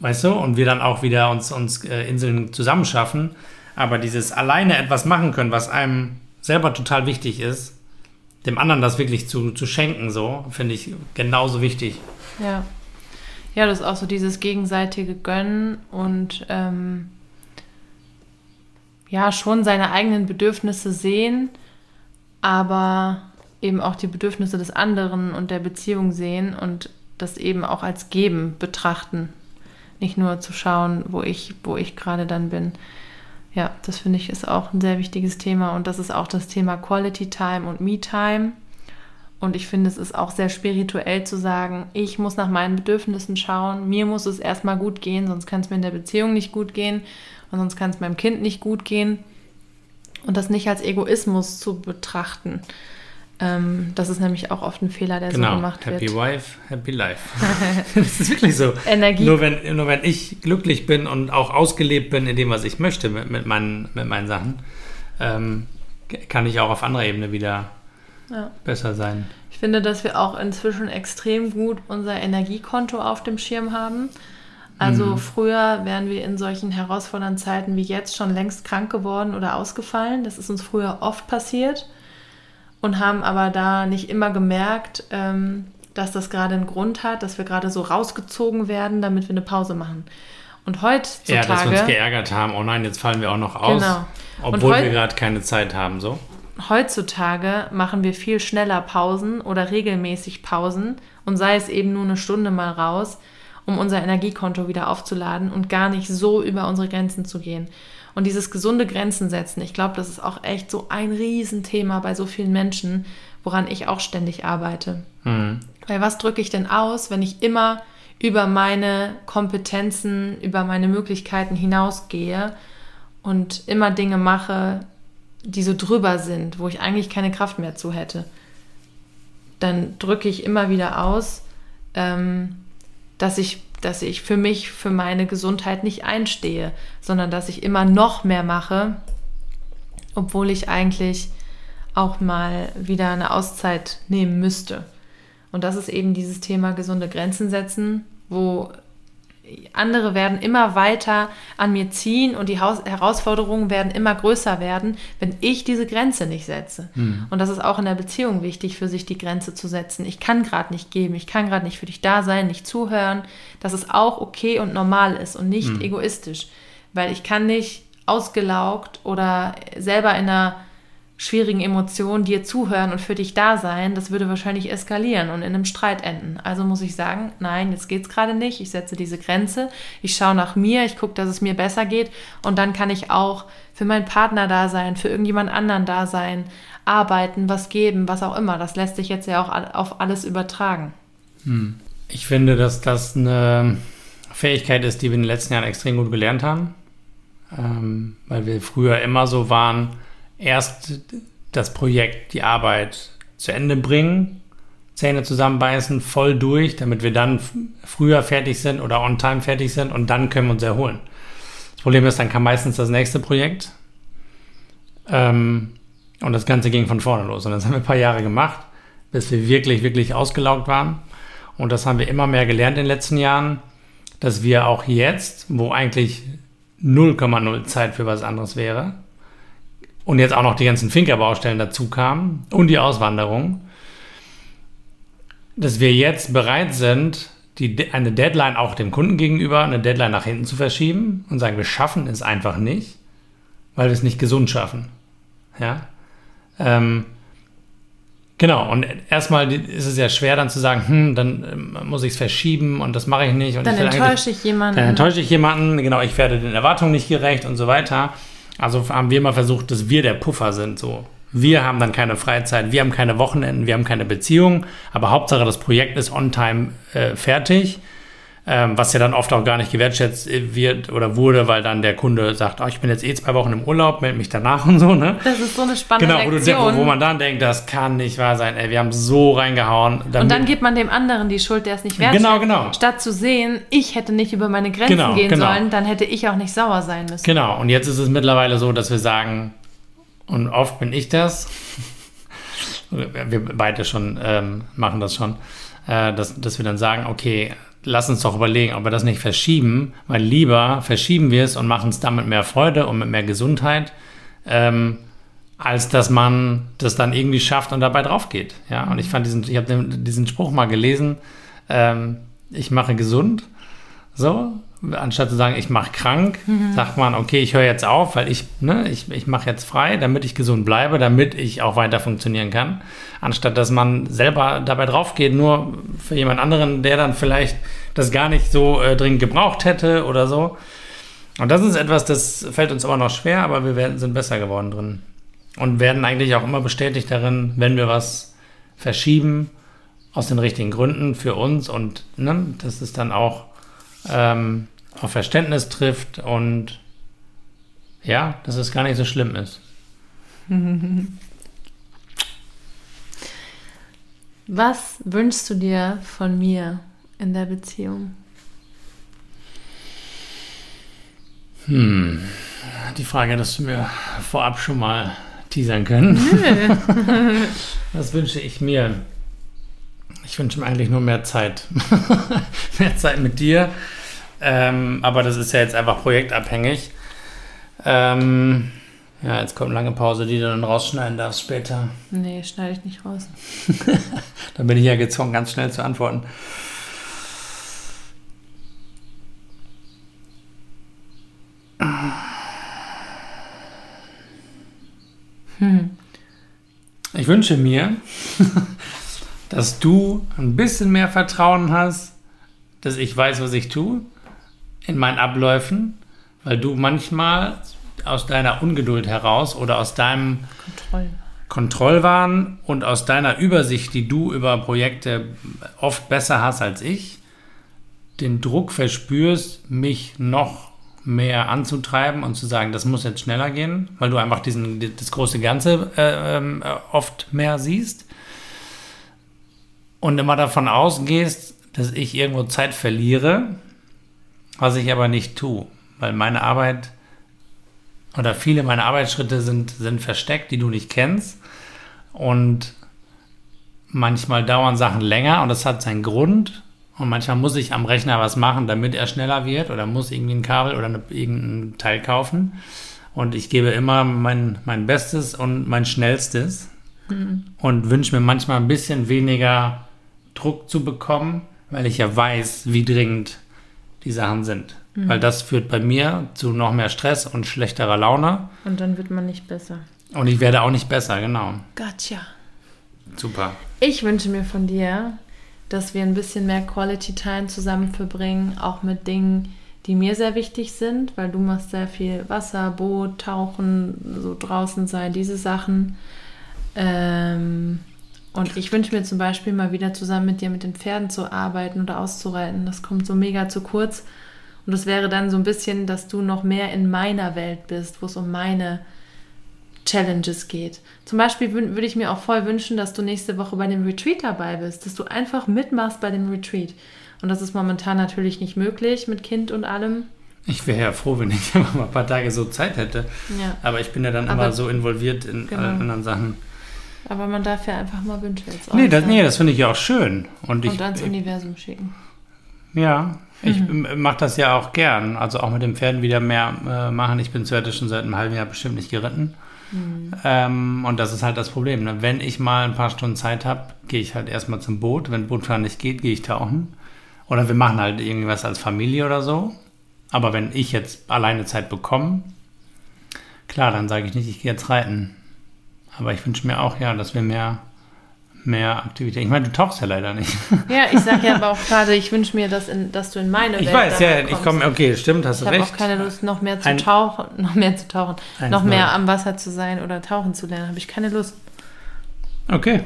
weißt du, und wir dann auch wieder uns, uns äh, Inseln zusammenschaffen. Aber dieses alleine etwas machen können, was einem selber total wichtig ist, dem anderen das wirklich zu, zu schenken, so, finde ich genauso wichtig. Ja. Ja, das ist auch so dieses gegenseitige Gönnen und ähm, ja, schon seine eigenen Bedürfnisse sehen, aber eben auch die Bedürfnisse des anderen und der Beziehung sehen und das eben auch als Geben betrachten. Nicht nur zu schauen, wo ich, wo ich gerade dann bin. Ja, das finde ich ist auch ein sehr wichtiges Thema und das ist auch das Thema Quality Time und Me Time. Und ich finde, es ist auch sehr spirituell zu sagen, ich muss nach meinen Bedürfnissen schauen, mir muss es erstmal gut gehen, sonst kann es mir in der Beziehung nicht gut gehen und sonst kann es meinem Kind nicht gut gehen. Und das nicht als Egoismus zu betrachten. Ähm, das ist nämlich auch oft ein Fehler, der genau. so gemacht happy wird. Happy Wife, Happy Life. das ist wirklich so. Energie. Nur wenn, nur wenn ich glücklich bin und auch ausgelebt bin in dem, was ich möchte mit, mit, meinen, mit meinen Sachen, ähm, kann ich auch auf anderer Ebene wieder ja. besser sein. Ich finde, dass wir auch inzwischen extrem gut unser Energiekonto auf dem Schirm haben. Also mhm. früher wären wir in solchen herausfordernden Zeiten wie jetzt schon längst krank geworden oder ausgefallen. Das ist uns früher oft passiert und haben aber da nicht immer gemerkt, ähm, dass das gerade einen Grund hat, dass wir gerade so rausgezogen werden, damit wir eine Pause machen. Und heutzutage. Ja, dass wir uns geärgert haben, oh nein, jetzt fallen wir auch noch aus. Genau. Obwohl wir gerade keine Zeit haben, so. Heutzutage machen wir viel schneller Pausen oder regelmäßig Pausen und sei es eben nur eine Stunde mal raus, um unser Energiekonto wieder aufzuladen und gar nicht so über unsere Grenzen zu gehen. Und dieses gesunde Grenzen setzen, ich glaube, das ist auch echt so ein Riesenthema bei so vielen Menschen, woran ich auch ständig arbeite. Mhm. Weil was drücke ich denn aus, wenn ich immer über meine Kompetenzen, über meine Möglichkeiten hinausgehe und immer Dinge mache, die so drüber sind, wo ich eigentlich keine Kraft mehr zu hätte? Dann drücke ich immer wieder aus, ähm, dass ich dass ich für mich, für meine Gesundheit nicht einstehe, sondern dass ich immer noch mehr mache, obwohl ich eigentlich auch mal wieder eine Auszeit nehmen müsste. Und das ist eben dieses Thema gesunde Grenzen setzen, wo andere werden immer weiter an mir ziehen und die Haus Herausforderungen werden immer größer werden, wenn ich diese Grenze nicht setze. Mhm. Und das ist auch in der Beziehung wichtig, für sich die Grenze zu setzen. Ich kann gerade nicht geben, ich kann gerade nicht für dich da sein, nicht zuhören, dass es auch okay und normal ist und nicht mhm. egoistisch. Weil ich kann nicht ausgelaugt oder selber in einer schwierigen Emotionen dir zuhören und für dich da sein, das würde wahrscheinlich eskalieren und in einem Streit enden. Also muss ich sagen, nein, jetzt geht es gerade nicht. Ich setze diese Grenze. Ich schaue nach mir, ich gucke, dass es mir besser geht und dann kann ich auch für meinen Partner da sein, für irgendjemand anderen da sein, arbeiten, was geben, was auch immer. Das lässt sich jetzt ja auch auf alles übertragen. Hm. Ich finde, dass das eine Fähigkeit ist, die wir in den letzten Jahren extrem gut gelernt haben, ähm, weil wir früher immer so waren, erst das Projekt, die Arbeit zu Ende bringen, Zähne zusammenbeißen, voll durch, damit wir dann früher fertig sind oder on time fertig sind und dann können wir uns erholen. Das Problem ist, dann kam meistens das nächste Projekt ähm, und das Ganze ging von vorne los. Und das haben wir ein paar Jahre gemacht, bis wir wirklich, wirklich ausgelaugt waren. Und das haben wir immer mehr gelernt in den letzten Jahren, dass wir auch jetzt, wo eigentlich 0,0 Zeit für was anderes wäre, und jetzt auch noch die ganzen Finkerbaustellen dazu kamen und die Auswanderung, dass wir jetzt bereit sind, die, eine Deadline auch dem Kunden gegenüber, eine Deadline nach hinten zu verschieben und sagen, wir schaffen es einfach nicht, weil wir es nicht gesund schaffen. Ja. Ähm, genau, und erstmal ist es ja schwer dann zu sagen, hm, dann ähm, muss ich es verschieben und das mache ich nicht. Und dann ich enttäusche ich jemanden. Dann enttäusche ich jemanden, genau, ich werde den Erwartungen nicht gerecht und so weiter. Also haben wir mal versucht, dass wir der Puffer sind, so. Wir haben dann keine Freizeit, wir haben keine Wochenenden, wir haben keine Beziehung, aber Hauptsache das Projekt ist on time äh, fertig ähm, was ja dann oft auch gar nicht gewertschätzt wird oder wurde, weil dann der Kunde sagt, oh, ich bin jetzt eh zwei Wochen im Urlaub, melde mich danach und so. Ne? Das ist so eine spannende genau, wo, du, wo, man dann denkt, das kann nicht wahr sein. Ey, wir haben so reingehauen. und dann gibt man dem anderen die Schuld, der es nicht wertschätzt. Genau, genau. Statt zu sehen, ich hätte nicht über meine Grenzen genau, gehen genau. sollen, dann hätte ich auch nicht sauer sein müssen. Genau, und jetzt ist es mittlerweile so, dass wir sagen, und oft bin ich das, wir beide schon ähm, machen das schon, äh, dass, dass wir dann sagen, okay, lass uns doch überlegen, ob wir das nicht verschieben, weil lieber verschieben wir es und machen es dann mit mehr Freude und mit mehr Gesundheit, ähm, als dass man das dann irgendwie schafft und dabei drauf geht. Ja, und ich fand diesen, ich habe diesen Spruch mal gelesen, ähm, ich mache gesund, so, anstatt zu sagen, ich mache krank, mhm. sagt man, okay, ich höre jetzt auf, weil ich, ne, ich, ich mache jetzt frei, damit ich gesund bleibe, damit ich auch weiter funktionieren kann. Anstatt dass man selber dabei drauf geht, nur für jemand anderen, der dann vielleicht das gar nicht so äh, dringend gebraucht hätte oder so. Und das ist etwas, das fällt uns immer noch schwer, aber wir werden, sind besser geworden drin. Und werden eigentlich auch immer bestätigt darin, wenn wir was verschieben, aus den richtigen Gründen für uns und ne, das ist dann auch ähm, auf Verständnis trifft und ja, dass es gar nicht so schlimm ist. Was wünschst du dir von mir in der Beziehung? Hm, die Frage dass du mir vorab schon mal teasern können. Was wünsche ich mir? Ich wünsche mir eigentlich nur mehr Zeit. mehr Zeit mit dir ähm, aber das ist ja jetzt einfach projektabhängig. Ähm, ja, jetzt kommt lange Pause, die du dann rausschneiden darfst später. Nee, schneide ich nicht raus. dann bin ich ja gezwungen, ganz schnell zu antworten. Hm. Ich wünsche mir, dass du ein bisschen mehr Vertrauen hast, dass ich weiß, was ich tue in meinen Abläufen, weil du manchmal aus deiner Ungeduld heraus oder aus deinem Kontroll. Kontrollwahn und aus deiner Übersicht, die du über Projekte oft besser hast als ich, den Druck verspürst, mich noch mehr anzutreiben und zu sagen, das muss jetzt schneller gehen, weil du einfach diesen, das große Ganze äh, äh, oft mehr siehst und immer davon ausgehst, dass ich irgendwo Zeit verliere, was ich aber nicht tue, weil meine Arbeit oder viele meiner Arbeitsschritte sind, sind versteckt, die du nicht kennst. Und manchmal dauern Sachen länger und das hat seinen Grund. Und manchmal muss ich am Rechner was machen, damit er schneller wird oder muss irgendwie ein Kabel oder eine, irgendein Teil kaufen. Und ich gebe immer mein, mein Bestes und mein Schnellstes mhm. und wünsche mir manchmal ein bisschen weniger Druck zu bekommen, weil ich ja weiß, wie dringend die Sachen sind. Mhm. Weil das führt bei mir zu noch mehr Stress und schlechterer Laune. Und dann wird man nicht besser. Und ich werde auch nicht besser, genau. Gotcha. Super. Ich wünsche mir von dir, dass wir ein bisschen mehr Quality Time zusammen verbringen, auch mit Dingen, die mir sehr wichtig sind, weil du machst sehr viel Wasser, Boot, Tauchen, so draußen sein, diese Sachen. Ähm, und ich wünsche mir zum Beispiel mal wieder zusammen mit dir mit den Pferden zu arbeiten oder auszureiten. Das kommt so mega zu kurz. Und das wäre dann so ein bisschen, dass du noch mehr in meiner Welt bist, wo es um meine Challenges geht. Zum Beispiel würde ich mir auch voll wünschen, dass du nächste Woche bei dem Retreat dabei bist, dass du einfach mitmachst bei dem Retreat. Und das ist momentan natürlich nicht möglich mit Kind und allem. Ich wäre ja froh, wenn ich mal ein paar Tage so Zeit hätte. Ja. Aber ich bin ja dann Aber immer so involviert in genau. allen anderen Sachen. Aber man darf ja einfach mal Wünsche jetzt Nee, das, nee, das finde ich ja auch schön. Und, Und ich, ans Universum schicken. Ja. Ich Mhm. mache das ja auch gern. Also auch mit den Pferden wieder mehr äh, machen. Ich bin zuerst schon seit einem halben Jahr bestimmt nicht geritten. Mhm. Ähm, und das ist halt das Problem. Ne? Wenn ich mal ein paar Stunden Zeit habe, gehe ich halt erstmal zum Boot. Wenn Bootfahren nicht geht, gehe ich tauchen. Oder wir machen halt irgendwas als Familie oder so. Aber wenn ich jetzt alleine Zeit bekomme, klar, dann sage ich nicht, ich gehe jetzt reiten. Aber ich wünsche mir auch, ja, dass wir mehr, mehr Aktivität. Ich meine, du tauchst ja leider nicht. Ja, ich sage ja aber auch gerade, ich wünsche mir, dass, in, dass du in meine Ich Welt weiß, ja, danach ich kommst. komme, okay, stimmt, hast Ich du habe recht. auch keine Lust, noch mehr zu Ein- tauchen, noch mehr zu tauchen, noch mehr am Wasser zu sein oder tauchen zu lernen. Habe ich keine Lust. Okay,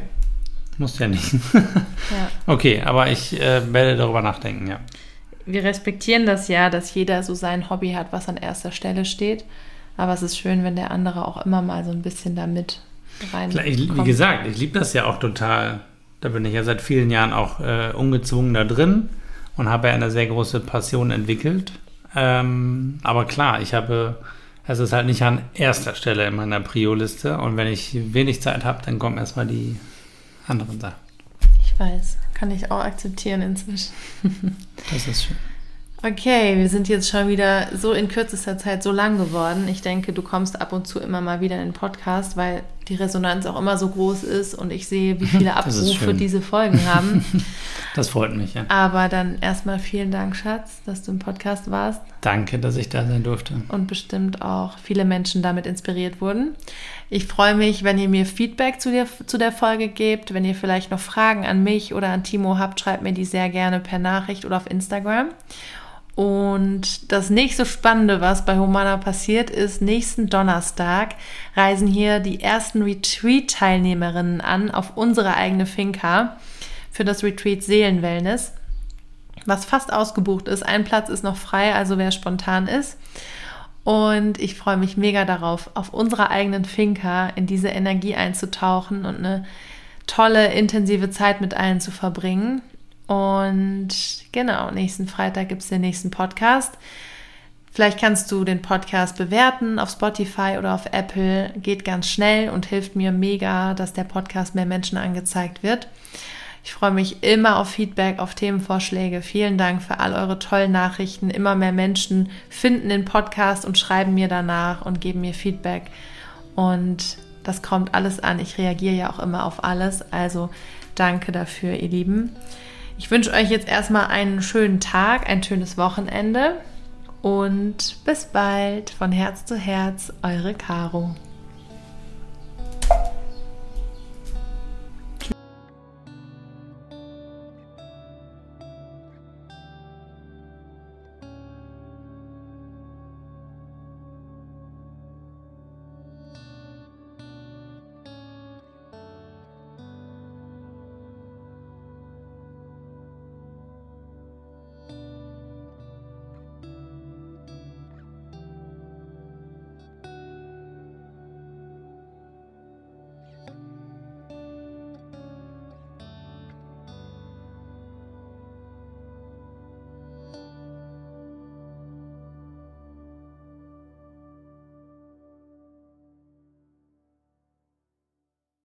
musst ja nicht. Ja. Okay, aber ich äh, werde darüber nachdenken, ja. Wir respektieren das ja, dass jeder so sein Hobby hat, was an erster Stelle steht. Aber es ist schön, wenn der andere auch immer mal so ein bisschen da mit rein. Wie gesagt, ich liebe das ja auch total. Da bin ich ja seit vielen Jahren auch äh, ungezwungen da drin und habe ja eine sehr große Passion entwickelt. Ähm, aber klar, ich habe, es ist halt nicht an erster Stelle in meiner Prio-Liste und wenn ich wenig Zeit habe, dann kommen erstmal die anderen Sachen. Ich weiß, kann ich auch akzeptieren inzwischen. Das ist schön. Okay, wir sind jetzt schon wieder so in kürzester Zeit so lang geworden. Ich denke, du kommst ab und zu immer mal wieder in den Podcast, weil die Resonanz auch immer so groß ist und ich sehe, wie viele Abrufe diese Folgen haben. Das freut mich, ja. Aber dann erstmal vielen Dank, Schatz, dass du im Podcast warst Danke, dass ich da sein durfte. und bestimmt auch viele Menschen damit inspiriert wurden. Ich freue mich, wenn ihr mir Feedback zu der, zu der Folge gebt. Wenn ihr vielleicht noch Fragen an mich oder an Timo habt, schreibt mir die sehr gerne per Nachricht oder auf Instagram. Und das nächste Spannende, was bei Humana passiert ist, nächsten Donnerstag reisen hier die ersten Retreat-Teilnehmerinnen an auf unsere eigene Finca für das Retreat Seelenwellness, was fast ausgebucht ist. Ein Platz ist noch frei, also wer spontan ist. Und ich freue mich mega darauf, auf unserer eigenen Finca in diese Energie einzutauchen und eine tolle, intensive Zeit mit allen zu verbringen. Und genau, nächsten Freitag gibt es den nächsten Podcast. Vielleicht kannst du den Podcast bewerten auf Spotify oder auf Apple. Geht ganz schnell und hilft mir mega, dass der Podcast mehr Menschen angezeigt wird. Ich freue mich immer auf Feedback, auf Themenvorschläge. Vielen Dank für all eure tollen Nachrichten. Immer mehr Menschen finden den Podcast und schreiben mir danach und geben mir Feedback. Und das kommt alles an. Ich reagiere ja auch immer auf alles. Also danke dafür, ihr Lieben. Ich wünsche euch jetzt erstmal einen schönen Tag, ein schönes Wochenende und bis bald von Herz zu Herz, eure Caro.